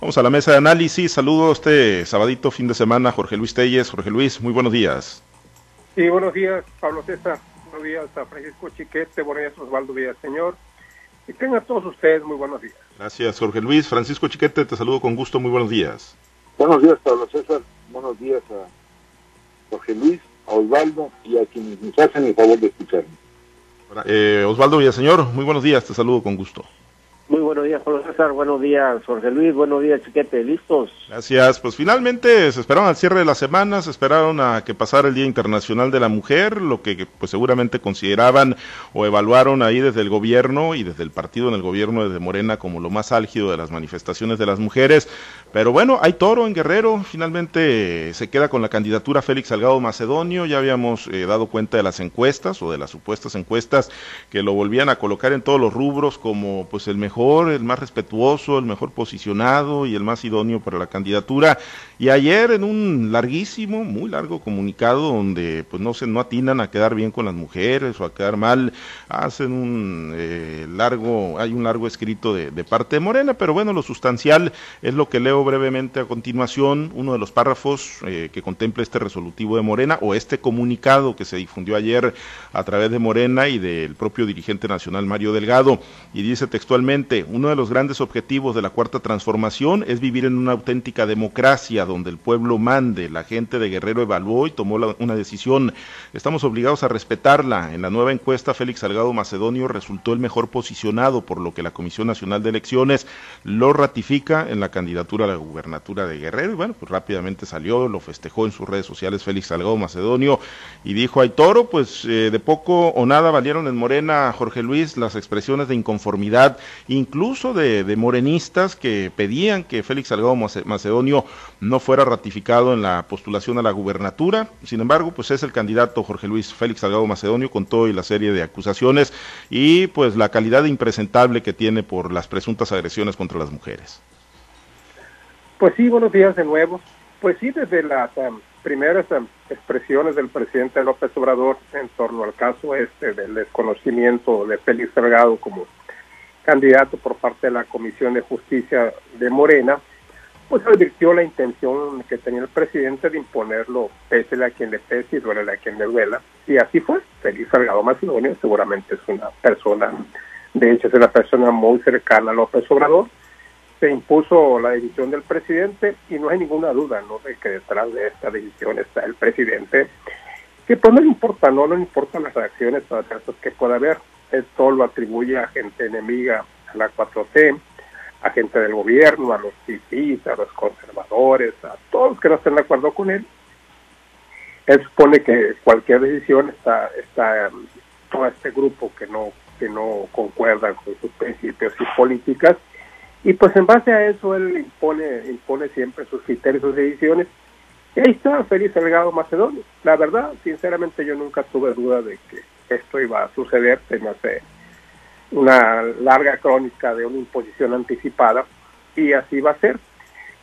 Vamos a la mesa de análisis. Saludo este sabadito, fin de semana, Jorge Luis Telles. Jorge Luis, muy buenos días. Sí, buenos días, Pablo César. Buenos días a Francisco Chiquete. Buenos días, Osvaldo Villaseñor. Y tengan todos ustedes muy buenos días. Gracias, Jorge Luis. Francisco Chiquete, te saludo con gusto. Muy buenos días. Buenos días, Pablo César. Buenos días a Jorge Luis, a Osvaldo y a quienes nos hacen el favor de escucharme. Eh, Osvaldo Villaseñor, muy buenos días. Te saludo con gusto. Muy buenos días, Pablo César. Buenos días, Jorge Luis. Buenos días, Chiquete. ¿Listos? Gracias. Pues finalmente se esperaron al cierre de la semana, se esperaron a que pasara el Día Internacional de la Mujer, lo que pues seguramente consideraban o evaluaron ahí desde el gobierno y desde el partido en el gobierno desde Morena como lo más álgido de las manifestaciones de las mujeres. Pero bueno, hay toro en Guerrero. Finalmente se queda con la candidatura Félix Salgado Macedonio. Ya habíamos eh, dado cuenta de las encuestas o de las supuestas encuestas que lo volvían a colocar en todos los rubros como pues el mejor el más respetuoso, el mejor posicionado y el más idóneo para la candidatura. Y ayer en un larguísimo, muy largo comunicado donde pues no se no atinan a quedar bien con las mujeres o a quedar mal, hacen un eh, largo, hay un largo escrito de, parte de Morena, pero bueno, lo sustancial es lo que leo brevemente a continuación, uno de los párrafos eh, que contempla este resolutivo de Morena o este comunicado que se difundió ayer a través de Morena y del propio dirigente nacional Mario Delgado y dice textualmente uno de los grandes objetivos de la cuarta transformación es vivir en una auténtica democracia donde el pueblo mande. La gente de Guerrero evaluó y tomó una decisión. Estamos obligados a respetarla. En la nueva encuesta, Félix Salgado Macedonio resultó el mejor posicionado, por lo que la Comisión Nacional de Elecciones lo ratifica en la candidatura a la gubernatura de Guerrero. Y bueno, pues rápidamente salió, lo festejó en sus redes sociales Félix Salgado Macedonio y dijo, hay toro, pues eh, de poco o nada valieron en Morena, Jorge Luis, las expresiones de inconformidad incluso de, morenistas que pedían que Félix Salgado Macedonio no fuera ratificado en la postulación a la gubernatura. Sin embargo, pues es el candidato Jorge Luis Félix Salgado Macedonio con todo y la serie de acusaciones y pues la calidad impresentable que tiene por las presuntas agresiones contra las mujeres. Pues sí, buenos días de nuevo. Pues sí, desde las um, primeras um, expresiones del presidente López Obrador en torno al caso este del desconocimiento de Félix Salgado como candidato por parte de la Comisión de Justicia de Morena, pues advirtió la intención que tenía el presidente de imponerlo pese a quien le pese y duele a quien le duela. Y así fue. Feliz Salgado Macedonio seguramente es una persona, de hecho es una persona muy cercana a López Obrador. Se impuso la decisión del presidente y no hay ninguna duda ¿no? de que detrás de esta decisión está el presidente, que pues no le importa, no, no le importan las reacciones adversas que pueda haber esto lo atribuye a gente enemiga a la 4T, a gente del gobierno, a los fifís, a los conservadores, a todos los que no estén de acuerdo con él. Él supone que cualquier decisión está, está todo este grupo que no, que no concuerda con sus principios y políticas, y pues en base a eso él impone, impone siempre sus criterios, sus decisiones, y ahí está Félix Delgado Macedonio. La verdad, sinceramente yo nunca tuve duda de que esto iba a suceder, se hace una larga crónica de una imposición anticipada y así va a ser.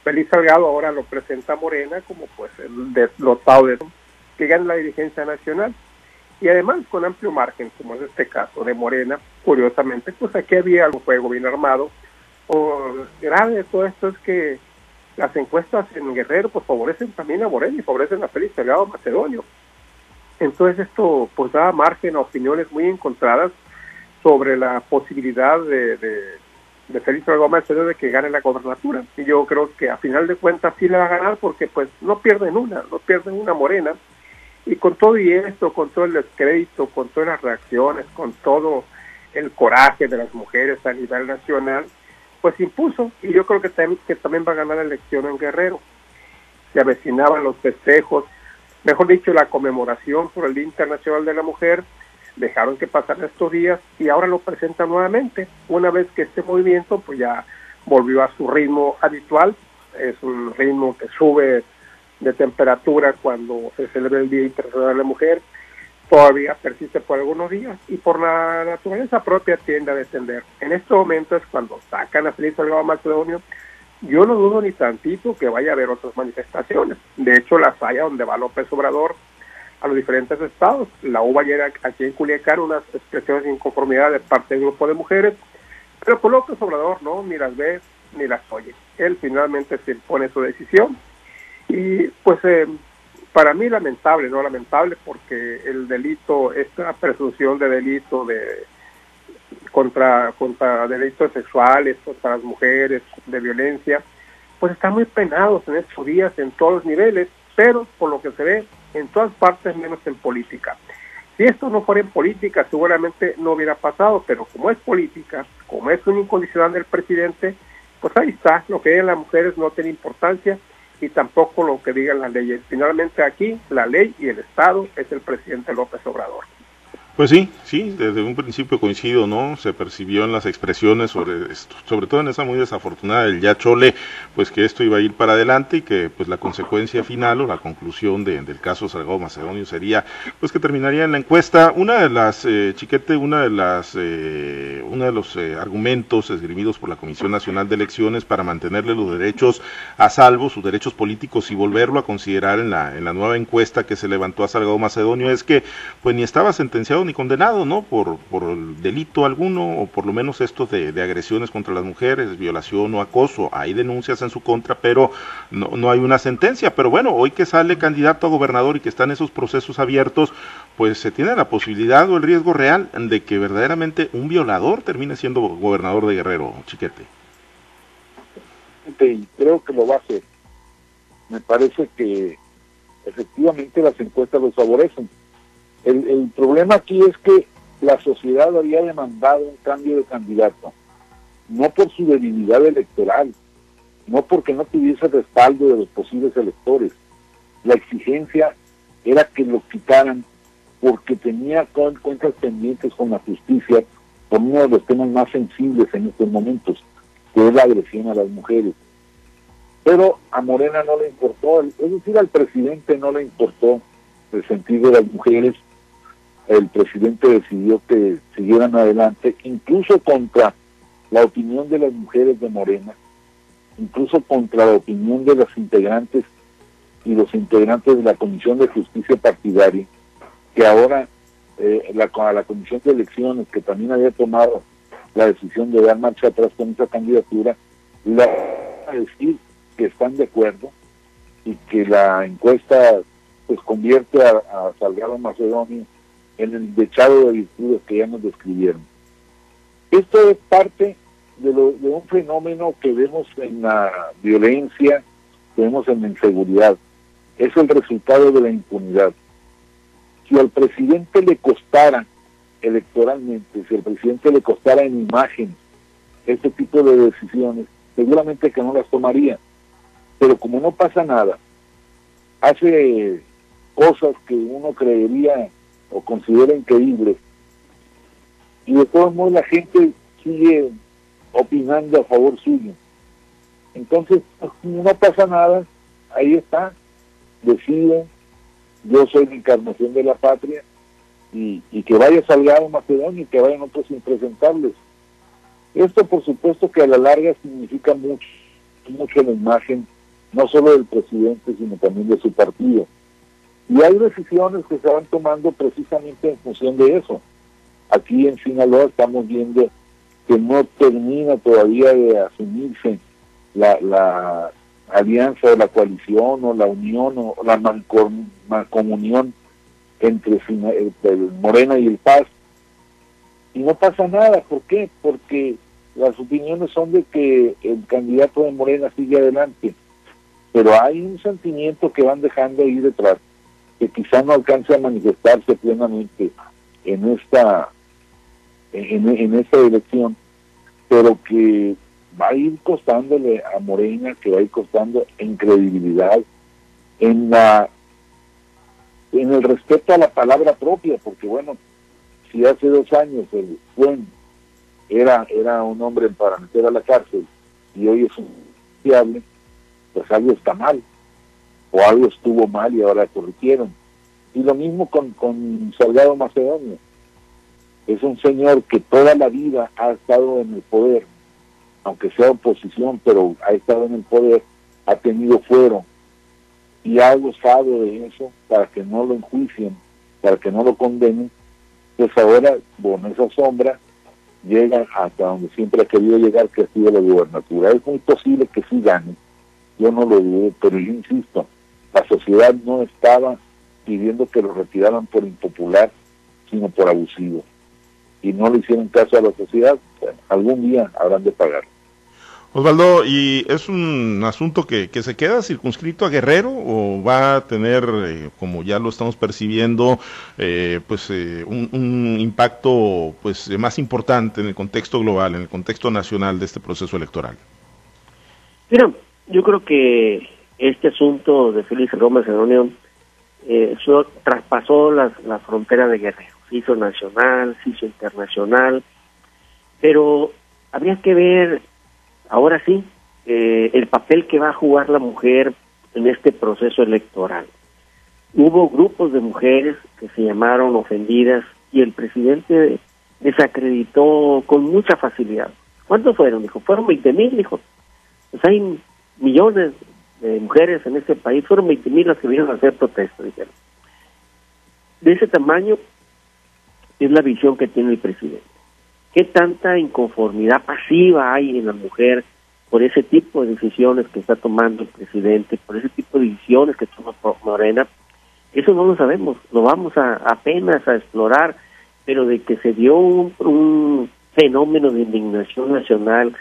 Feliz Salgado ahora lo presenta Morena como pues el dotado de que gana la dirigencia nacional y además con amplio margen, como es este caso de Morena, curiosamente, pues aquí había algo juego bien armado. O grave de todo esto es que las encuestas en Guerrero pues favorecen también a Morena y favorecen a Félix Salgado Macedonio. Entonces esto pues da margen a opiniones muy encontradas sobre la posibilidad de, de, de Félix Gómez de que gane la gobernatura. Y yo creo que a final de cuentas sí la va a ganar porque pues no pierden una, no pierden una morena. Y con todo y esto, con todo el descrédito, con todas las reacciones, con todo el coraje de las mujeres a nivel nacional, pues impuso. Y yo creo que también, que también va a ganar la elección en Guerrero. Se avecinaban los festejos, mejor dicho, la conmemoración por el Día Internacional de la Mujer, dejaron que pasaran estos días y ahora lo presentan nuevamente, una vez que este movimiento pues ya volvió a su ritmo habitual, es un ritmo que sube de temperatura cuando se celebra el Día Internacional de la Mujer, todavía persiste por algunos días y por la naturaleza propia tiende a descender. En estos momentos es cuando sacan a Feliz Salgado Macedonio, yo no dudo ni tantito que vaya a haber otras manifestaciones. De hecho, las hay donde va López Obrador a los diferentes estados. La hubo ayer aquí en Culiacán unas expresiones de inconformidad de parte del grupo de mujeres, pero por López Obrador, ¿no? Miras, ves, ni las oye. Él finalmente se impone su decisión y pues eh, para mí lamentable, no lamentable, porque el delito, esta presunción de delito de contra, contra delitos sexuales, contra las mujeres, de violencia, pues están muy penados en estos días en todos los niveles, pero por lo que se ve en todas partes menos en política. Si esto no fuera en política, seguramente no hubiera pasado, pero como es política, como es un incondicional del presidente, pues ahí está, lo que digan las mujeres no tiene importancia y tampoco lo que digan las leyes. Finalmente aquí la ley y el Estado es el presidente López Obrador. Pues sí, sí, desde un principio coincido, ¿no? Se percibió en las expresiones sobre esto, sobre todo en esa muy desafortunada del ya chole, pues que esto iba a ir para adelante y que pues la consecuencia final o la conclusión de, del caso Salgado Macedonio sería pues que terminaría en la encuesta. Una de las, eh, chiquete, una de las, eh, uno de los eh, argumentos esgrimidos por la Comisión Nacional de Elecciones para mantenerle los derechos a salvo, sus derechos políticos y volverlo a considerar en la, en la nueva encuesta que se levantó a Salgado Macedonio es que pues ni estaba sentenciado ni condenado, ¿no? Por, por delito alguno, o por lo menos estos de, agresiones contra las mujeres, violación o acoso. Hay denuncias en su contra, pero no, no hay una sentencia. Pero bueno, hoy que sale candidato a gobernador y que están esos procesos abiertos, pues se tiene la posibilidad o el riesgo real de que verdaderamente un violador termine siendo gobernador de Guerrero, Chiquete. creo que lo va a hacer. Me parece que efectivamente las encuestas lo favorecen el, problema aquí es que la sociedad había demandado un cambio de candidato, no por su debilidad electoral, no porque no tuviese respaldo de los posibles electores. La exigencia era que lo quitaran porque tenía cuentas pendientes con la justicia por uno de los temas más sensibles en estos momentos, que es la agresión a las mujeres. Pero a Morena no le importó, es decir, al presidente no le importó el sentido de las mujeres el presidente decidió que siguieran adelante, incluso contra la opinión de las mujeres de Morena, incluso contra la opinión de los integrantes y los integrantes de la Comisión de Justicia Partidaria, que ahora eh, la, a la Comisión de Elecciones, que también había tomado la decisión de dar marcha atrás con esa candidatura, la a decir que están de acuerdo y que la encuesta pues convierte a, a Salgado Macedonio en el dechado de virtudes que ya nos describieron. Esto es parte de, lo, de un fenómeno que vemos en la violencia, que vemos en la inseguridad. Es el resultado de la impunidad. Si al presidente le costara electoralmente, si al presidente le costara en imagen este tipo de decisiones, seguramente que no las tomaría. Pero como no pasa nada, hace cosas que uno creería o considera increíble. Y de todos modos la gente sigue opinando a favor suyo. Entonces, no pasa nada, ahí está, deciden, yo soy la encarnación de la patria, y, que vaya Salgado Macedonia y que vayan otros impresentables. Esto por supuesto que a la larga significa mucho, mucho la imagen, no solo del presidente, sino también de su partido. Y hay decisiones que se van tomando precisamente en función de eso. Aquí en Sinaloa estamos viendo que no termina todavía de asumirse la, alianza o la coalición o la unión o la mancomunión entre el Morena y el Paz. Y no pasa nada. ¿Por qué? Porque las opiniones son de que el candidato de Morena sigue adelante. Pero hay un sentimiento que van dejando ahí detrás que quizá no alcance a manifestarse plenamente en esta en, esta elección, pero que va a ir costándole a Morena, que va a ir costando en credibilidad, en la en el respeto a la palabra propia, porque bueno, si hace dos años el buen era, era un hombre para meter a la cárcel y hoy es un fiable, pues algo está mal o algo estuvo mal y ahora corrigieron. Y lo mismo con, con Salgado Macedonio. Es un señor que toda la vida ha estado en el poder, aunque sea oposición, pero ha estado en el poder, ha tenido fuero y ha gozado de eso para que no lo enjuicien, para que no lo condenen, pues ahora con esa sombra llega hasta donde siempre ha querido llegar, que ha sido la gubernatura. Es muy posible que sí gane, yo no lo dudo, pero yo insisto, la sociedad no estaba pidiendo que lo retiraran por impopular, sino por abusivo. Y no le hicieron caso a la sociedad, algún día habrán de pagar. Osvaldo, ¿y es un asunto que, que, se queda circunscrito a Guerrero o va a tener, eh, como ya lo estamos percibiendo, eh, pues eh, un, un, impacto pues más importante en el contexto global, en el contexto nacional de este proceso electoral? Mira, yo creo que este asunto de Félix Gómez Antonio eh, traspasó la, la frontera de Guerrero, se hizo nacional, se hizo internacional, pero habría que ver ahora sí eh, el papel que va a jugar la mujer en este proceso electoral. Hubo grupos de mujeres que se llamaron ofendidas y el presidente desacreditó con mucha facilidad. ¿Cuántos fueron? Dijo, fueron 20 mil, dijo. Pues hay millones de mujeres en este país, fueron 20 mil las que vinieron a hacer protesta, dijeron. De ese tamaño es la visión que tiene el presidente. ¿Qué tanta inconformidad pasiva hay en la mujer por ese tipo de decisiones que está tomando el presidente, por ese tipo de decisiones que toma Morena? Eso no lo sabemos, lo vamos a apenas a explorar, pero de que se dio un, un fenómeno de indignación nacional,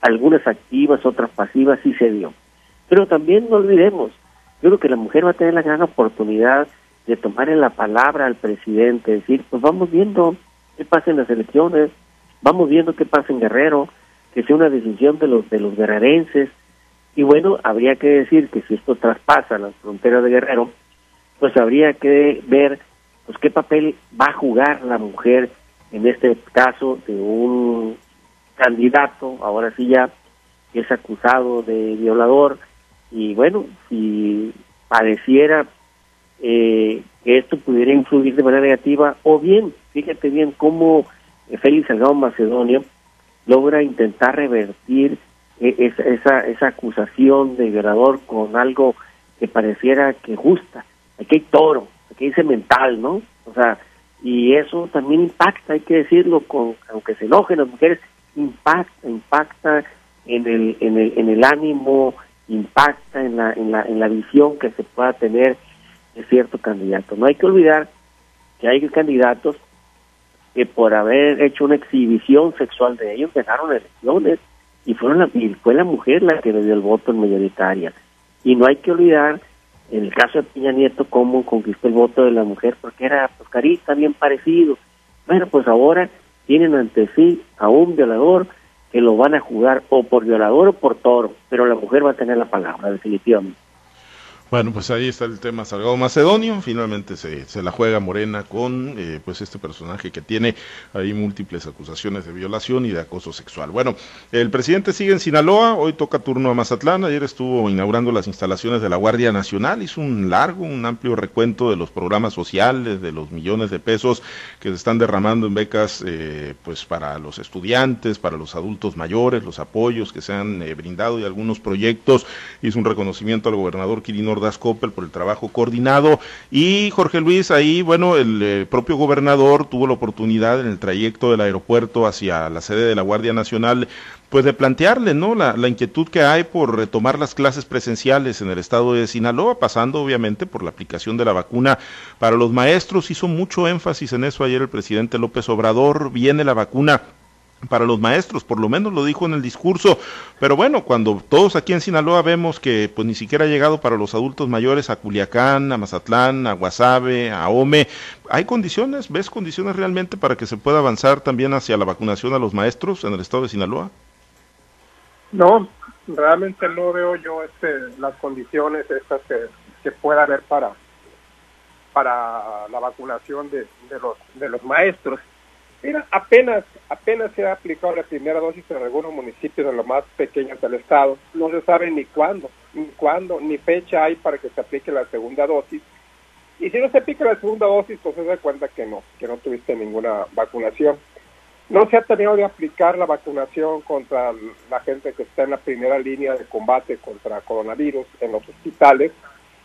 algunas activas, otras pasivas, sí se dio. Pero también no olvidemos, yo creo que la mujer va a tener la gran oportunidad de tomar en la palabra al presidente, decir, pues vamos viendo qué pasa en las elecciones, vamos viendo qué pasa en Guerrero, que sea una decisión de los de los guerrerenses, y bueno, habría que decir que si esto traspasa las fronteras de Guerrero, pues habría que ver pues qué papel va a jugar la mujer en este caso de un candidato, ahora sí ya, que es acusado de violador, y bueno, si pareciera eh, que esto pudiera influir de manera negativa, o bien, fíjate bien cómo Félix Salgado Macedonio logra intentar revertir e, esa, esa, esa acusación de violador con algo que pareciera que justa. Aquí hay toro, aquí hay cemental, ¿no? O sea, y eso también impacta, hay que decirlo, con aunque se enojen las mujeres, impacta, impacta en el, en el, en el ánimo, impacta en la, en la, en la visión que se pueda tener de cierto candidato. No hay que olvidar que hay candidatos que por haber hecho una exhibición sexual de ellos ganaron elecciones y fueron la, y fue la mujer la que le dio el voto en mayoritaria. Y no hay que olvidar en el caso de Piña Nieto cómo conquistó el voto de la mujer porque era pues carista, bien parecido. Bueno, pues ahora tienen ante sí a un violador que lo van a jugar o por violador o por toro, pero la mujer va a tener la palabra, definitivamente. Bueno, pues ahí está el tema Salgado Macedonio. Finalmente se, se la juega Morena con eh, pues este personaje que tiene ahí múltiples acusaciones de violación y de acoso sexual. Bueno, el presidente sigue en Sinaloa. Hoy toca turno a Mazatlán. Ayer estuvo inaugurando las instalaciones de la Guardia Nacional. Hizo un largo, un amplio recuento de los programas sociales, de los millones de pesos que se están derramando en becas eh, pues para los estudiantes, para los adultos mayores, los apoyos que se han eh, brindado y algunos proyectos. Hizo un reconocimiento al gobernador Quirino Das Coppel por el trabajo coordinado y Jorge Luis ahí, bueno, el eh, propio gobernador tuvo la oportunidad en el trayecto del aeropuerto hacia la sede de la Guardia Nacional pues de plantearle, ¿no? La, la, inquietud que hay por retomar las clases presenciales en el estado de Sinaloa, pasando obviamente por la aplicación de la vacuna para los maestros. Hizo mucho énfasis en eso ayer el presidente López Obrador. Viene la vacuna para los maestros, por lo menos lo dijo en el discurso, pero bueno, cuando todos aquí en Sinaloa vemos que pues ni siquiera ha llegado para los adultos mayores a Culiacán, a Mazatlán, a Guasave, a Ome, ¿hay condiciones? ¿Ves condiciones realmente para que se pueda avanzar también hacia la vacunación a los maestros en el estado de Sinaloa? No, realmente no veo yo este, las condiciones estas que, que pueda haber para para la vacunación de, de los de los maestros Mira, apenas, apenas se ha aplicado la primera dosis en algunos municipios de los más pequeños del estado. No se sabe ni cuándo, ni cuándo, ni fecha hay para que se aplique la segunda dosis. Y si no se aplica la segunda dosis, pues se da cuenta que no, que no tuviste ninguna vacunación. No se ha tenido de aplicar la vacunación contra la gente que está en la primera línea de combate contra coronavirus en los hospitales.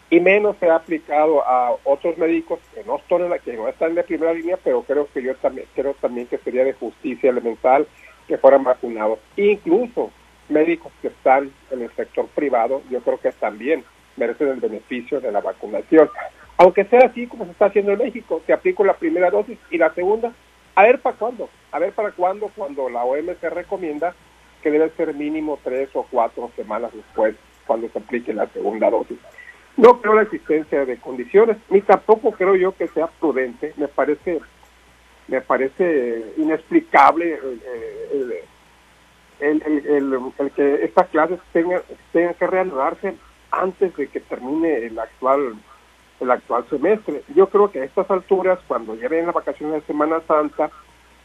Y menos se ha aplicado a otros médicos que no están en la, que no están de primera línea, pero creo que yo también creo también que sería de justicia elemental que fueran vacunados. Incluso médicos que están en el sector privado, yo creo que también merecen el beneficio de la vacunación. Aunque sea así como se está haciendo en México, se aplico la primera dosis y la segunda, a ver para cuándo, a ver para cuándo cuando la OMS recomienda que debe ser mínimo tres o cuatro semanas después cuando se aplique la segunda dosis. No creo la existencia de condiciones, ni tampoco creo yo que sea prudente. Me parece, me parece inexplicable eh, el, el, que estas clases tengan, tengan que reanudarse antes de que termine el actual el actual semestre. Yo creo que a estas alturas, cuando lleguen las vacaciones de Semana Santa,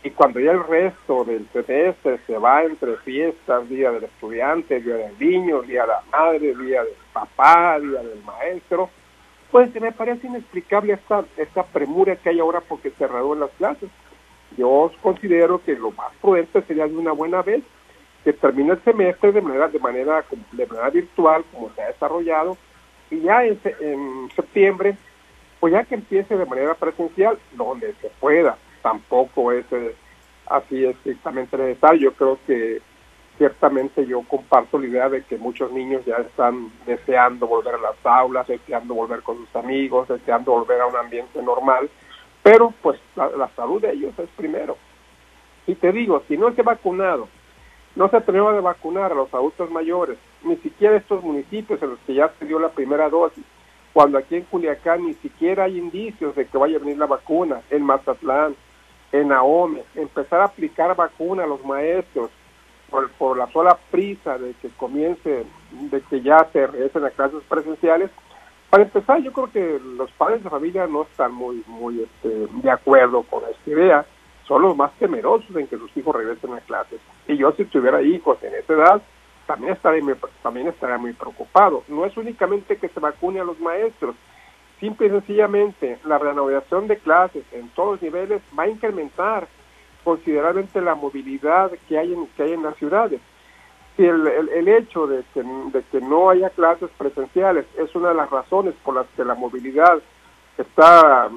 y cuando ya el resto del semestre se va entre fiestas, día del estudiante, día del niño, día de la madre, día del papá, día del maestro, pues me parece inexplicable esta, esta premura que hay ahora porque se en las clases. Yo considero que lo más prudente sería de una buena vez que termine el semestre de manera, de manera, de manera virtual, como se ha desarrollado, y ya en septiembre, pues ya que empiece de manera presencial, donde se pueda tampoco es eh, así estrictamente necesario. Yo creo que ciertamente yo comparto la idea de que muchos niños ya están deseando volver a las aulas, deseando volver con sus amigos, deseando volver a un ambiente normal, pero pues la, salud de ellos es primero. Y te digo, si no ha vacunado, no se atrevió a vacunar a los adultos mayores, ni siquiera estos municipios en los que ya se dio la primera dosis, cuando aquí en Culiacán ni siquiera hay indicios de que vaya a venir la vacuna, en Mazatlán, en AOME, empezar a aplicar vacuna a los maestros por, por la sola prisa de que comience, de que ya se regresen a clases presenciales. Para empezar, yo creo que los padres de familia no están muy, muy este, de acuerdo con esta idea, son los más temerosos en que sus hijos regresen a clases. Y yo si tuviera hijos en esa edad, también estaría, también estaría muy preocupado. No es únicamente que se vacune a los maestros, simple y sencillamente la renovación de clases en todos los niveles va a incrementar considerablemente la movilidad que hay en, que hay en las ciudades. Si el, el, hecho de que, de que no haya clases presenciales es una de las razones por las que la movilidad está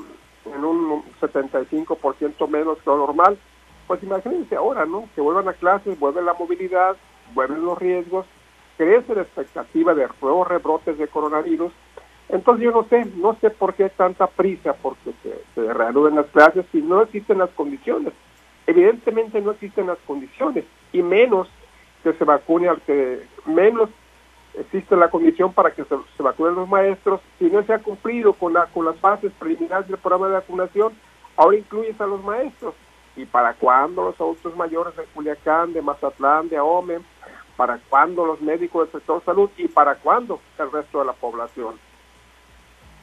en un 75% menos que lo normal, pues imagínense ahora, ¿no? Que vuelvan a clases, vuelve la movilidad, vuelven los riesgos, crece la expectativa de nuevos rebrotes de coronavirus entonces yo no sé, no sé por qué tanta prisa porque se, se reanuden las clases si no existen las condiciones. Evidentemente no existen las condiciones y menos que se vacune al que menos existe la condición para que se, vacunen los maestros. Si no se ha cumplido con la con las fases preliminares del programa de vacunación ahora incluyes a los maestros. Y para cuándo los adultos mayores de Culiacán de Mazatlán de Ahome para cuándo los médicos del sector salud y para cuándo el resto de la población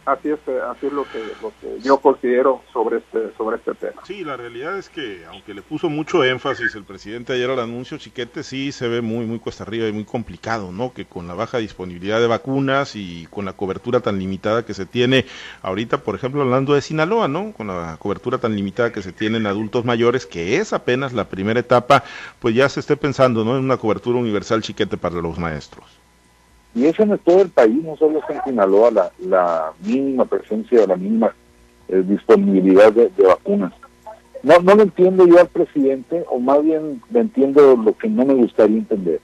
así es, así es lo que, lo que yo considero sobre este, sobre este tema. Sí, la realidad es que aunque le puso mucho énfasis el presidente ayer al anuncio, Chiquete sí se ve muy, muy cuesta arriba y muy complicado, ¿no? Que con la baja disponibilidad de vacunas y con la cobertura tan limitada que se tiene ahorita, por ejemplo, hablando de Sinaloa, ¿no? Con la cobertura tan limitada que se tiene en adultos mayores, que es apenas la primera etapa, pues ya se esté pensando, ¿no? En una cobertura universal, Chiquete, para los maestros. Y eso en todo el país, no solo en Sinaloa, la, la mínima presencia, la mínima eh, disponibilidad de, vacunas. No, no lo entiendo yo al presidente, o más bien le entiendo lo que no me gustaría entender.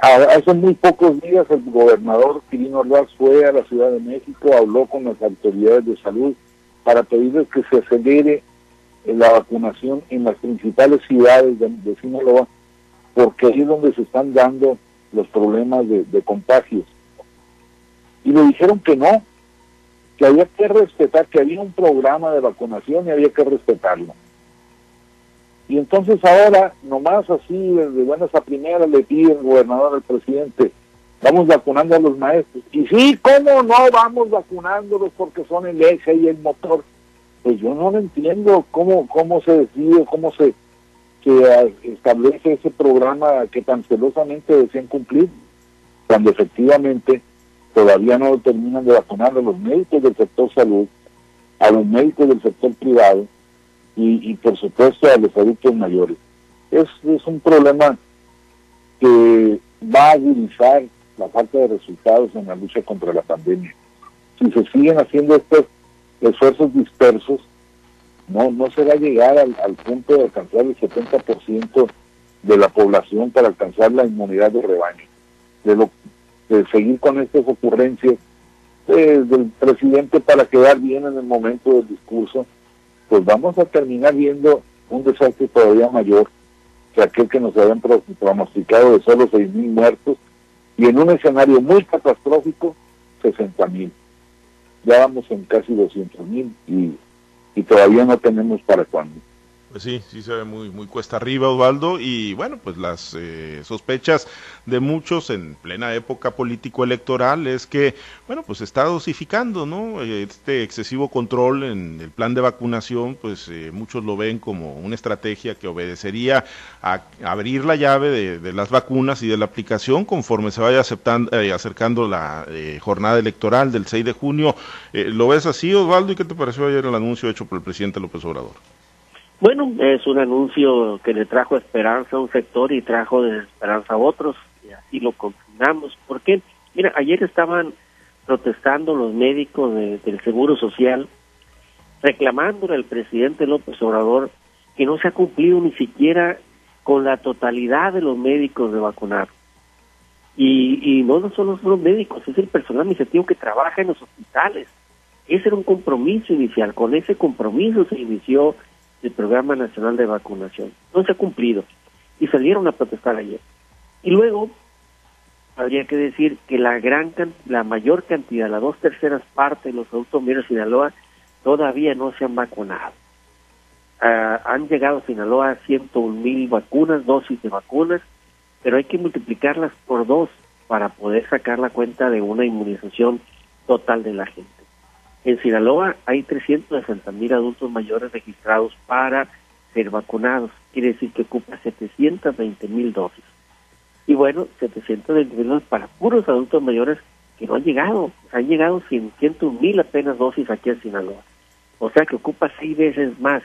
hace muy pocos días el gobernador Quirino Ordaz fue a la Ciudad de México, habló con las autoridades de salud para pedirles que se acelere eh, la vacunación en las principales ciudades de, de Sinaloa, porque ahí es donde se están dando los problemas de, contagios. Y le dijeron que no, que había que respetar, que había un programa de vacunación y había que respetarlo. Y entonces ahora, nomás así, de buenas a primeras, le pide el gobernador al presidente, vamos vacunando a los maestros. Y sí, ¿cómo no vamos vacunándolos porque son el eje y el motor? Pues yo no lo entiendo cómo, cómo se decide, cómo se, que establece ese programa que tan celosamente decían cumplir, cuando efectivamente todavía no terminan de vacunar a los médicos del sector salud, a los médicos del sector privado y, por supuesto a los adultos mayores. Es, es un problema que va a agudizar la falta de resultados en la lucha contra la pandemia. Si se siguen haciendo estos esfuerzos dispersos, no, no se va a llegar al, punto de alcanzar el 70% de la población para alcanzar la inmunidad de rebaño. De, lo, de seguir con estas ocurrencias eh, del presidente para quedar bien en el momento del discurso, pues vamos a terminar viendo un desastre todavía mayor que aquel que nos habían pronosticado de solo 6.000 muertos y en un escenario muy catastrófico, 60.000. Ya vamos en casi 200.000 y, y todavía no tenemos para cuándo. Sí, sí se ve muy, muy cuesta arriba, Osvaldo, y bueno, pues las eh, sospechas de muchos en plena época político-electoral es que, bueno, pues está dosificando, ¿no? Este excesivo control en el plan de vacunación, pues eh, muchos lo ven como una estrategia que obedecería a abrir la llave de, las vacunas y de la aplicación conforme se vaya aceptando, eh, acercando la jornada electoral del 6 de junio. ¿Lo ves así, Osvaldo? ¿Y qué te pareció ayer el anuncio hecho por el presidente López Obrador? Bueno, es un anuncio que le trajo esperanza a un sector y trajo desesperanza a otros, y así lo confirmamos. ¿Por qué? Mira, ayer estaban protestando los médicos del Seguro Social, reclamándole al presidente López Obrador que no se ha cumplido ni siquiera con la totalidad de los médicos de vacunar. Y, y no, no solo son los médicos, es el personal administrativo que trabaja en los hospitales. Ese era un compromiso inicial, con ese compromiso se inició el Programa Nacional de Vacunación. No se ha cumplido y salieron a protestar ayer. Y luego habría que decir que la gran la mayor cantidad, las dos terceras partes de los adultos mayores de Sinaloa todavía no se han vacunado. Ah, han llegado a Sinaloa 101 mil vacunas, dosis de vacunas, pero hay que multiplicarlas por dos para poder sacar la cuenta de una inmunización total de la gente. En Sinaloa hay 360 mil adultos mayores registrados para ser vacunados. Quiere decir que ocupa 720 mil dosis. Y bueno, 720 mil dosis para puros adultos mayores que no han llegado. Han llegado 101 mil apenas dosis aquí en Sinaloa. O sea que ocupa seis veces más.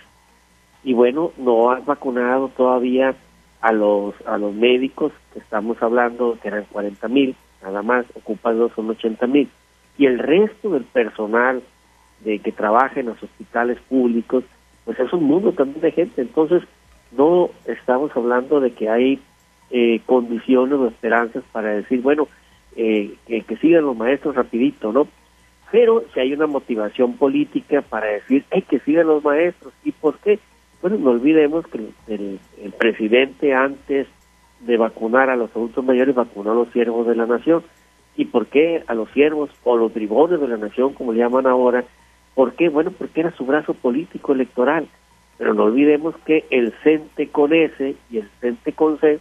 Y bueno, no han vacunado todavía a los a los médicos que estamos hablando, que eran 40 mil, nada más, ocupan dos, son 80 mil y el resto del personal de que trabaja en los hospitales públicos, pues es un mundo también de gente. Entonces, no estamos hablando de que hay eh, condiciones o esperanzas para decir, bueno, eh, que, sigan los maestros rapidito, ¿no? Pero si hay una motivación política para decir, que sigan los maestros. ¿Y por qué? Bueno, no olvidemos que el, el presidente antes de vacunar a los adultos mayores vacunó a los siervos de la nación. ¿Y por qué a los siervos o los bribones de la nación, como le llaman ahora? ¿Por qué? Bueno, porque era su brazo político electoral. Pero no olvidemos que el CENTE con S y el CENTE con C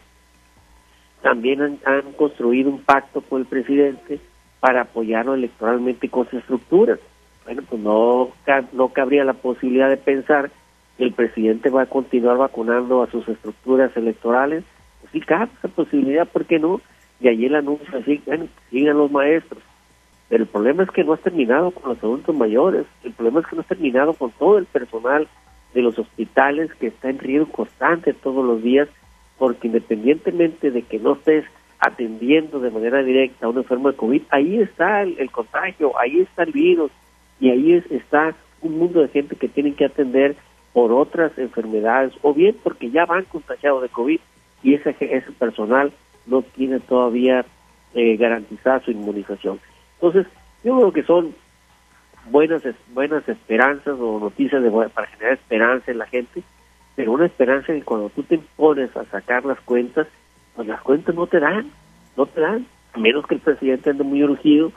también han, construido un pacto con el presidente para apoyarlo electoralmente con sus estructuras. Bueno, pues no, no cabría la posibilidad de pensar que el presidente va a continuar vacunando a sus estructuras electorales. Pues sí cabe esa posibilidad, ¿por qué no? Y allí el anuncio así, bueno, sigan los maestros. Pero el problema es que no has terminado con los adultos mayores, el problema es que no has terminado con todo el personal de los hospitales que está en riesgo constante todos los días, porque independientemente de que no estés atendiendo de manera directa a un enfermo de COVID, ahí está el, contagio, ahí está el virus y ahí está un mundo de gente que tienen que atender por otras enfermedades o bien porque ya van contagiados de COVID y ese, ese personal no tiene todavía eh, garantizada su inmunización. Entonces, yo creo que son buenas buenas esperanzas o noticias de, para generar esperanza en la gente, pero una esperanza que cuando tú te pones a sacar las cuentas, pues las cuentas no te dan, no te dan, a menos que el presidente ande muy urgido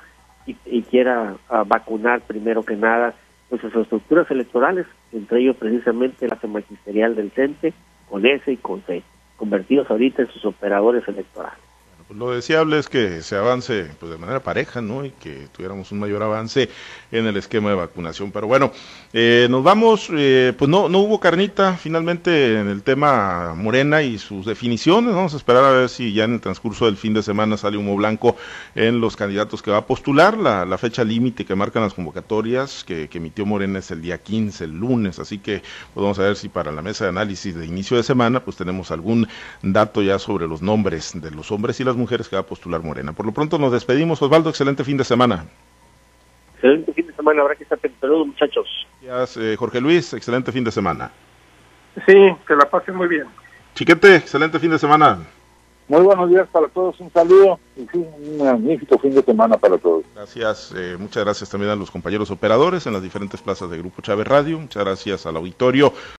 y, quiera ah, vacunar primero que nada pues sus estructuras electorales, entre ellos precisamente la magisterial del CENTE, con S y con C convertidos ahorita en sus operadores electorales. Lo deseable es que se avance pues de manera pareja, ¿no? Y que tuviéramos un mayor avance en el esquema de vacunación. Pero bueno, eh, nos vamos, eh, pues no, no hubo carnita finalmente en el tema Morena y sus definiciones. Vamos a esperar a ver si ya en el transcurso del fin de semana sale humo blanco en los candidatos que va a postular. La, la fecha límite que marcan las convocatorias que, emitió Morena es el día 15, el lunes. Así que pues vamos ver si para la mesa de análisis de inicio de semana pues tenemos algún dato ya sobre los nombres de los hombres y las mujeres mujeres que va a postular Morena. Por lo pronto nos despedimos. Osvaldo, excelente fin de semana. Excelente fin de semana, habrá que estar pensados, muchachos. Gracias, eh, Jorge Luis, excelente fin de semana. Sí, que la pasen muy bien. Chiquete, excelente fin de semana. Muy buenos días para todos, un saludo y sí, un magnífico fin de semana para todos. Gracias, eh, muchas gracias también a los compañeros operadores en las diferentes plazas de Grupo Chávez Radio, muchas gracias al auditorio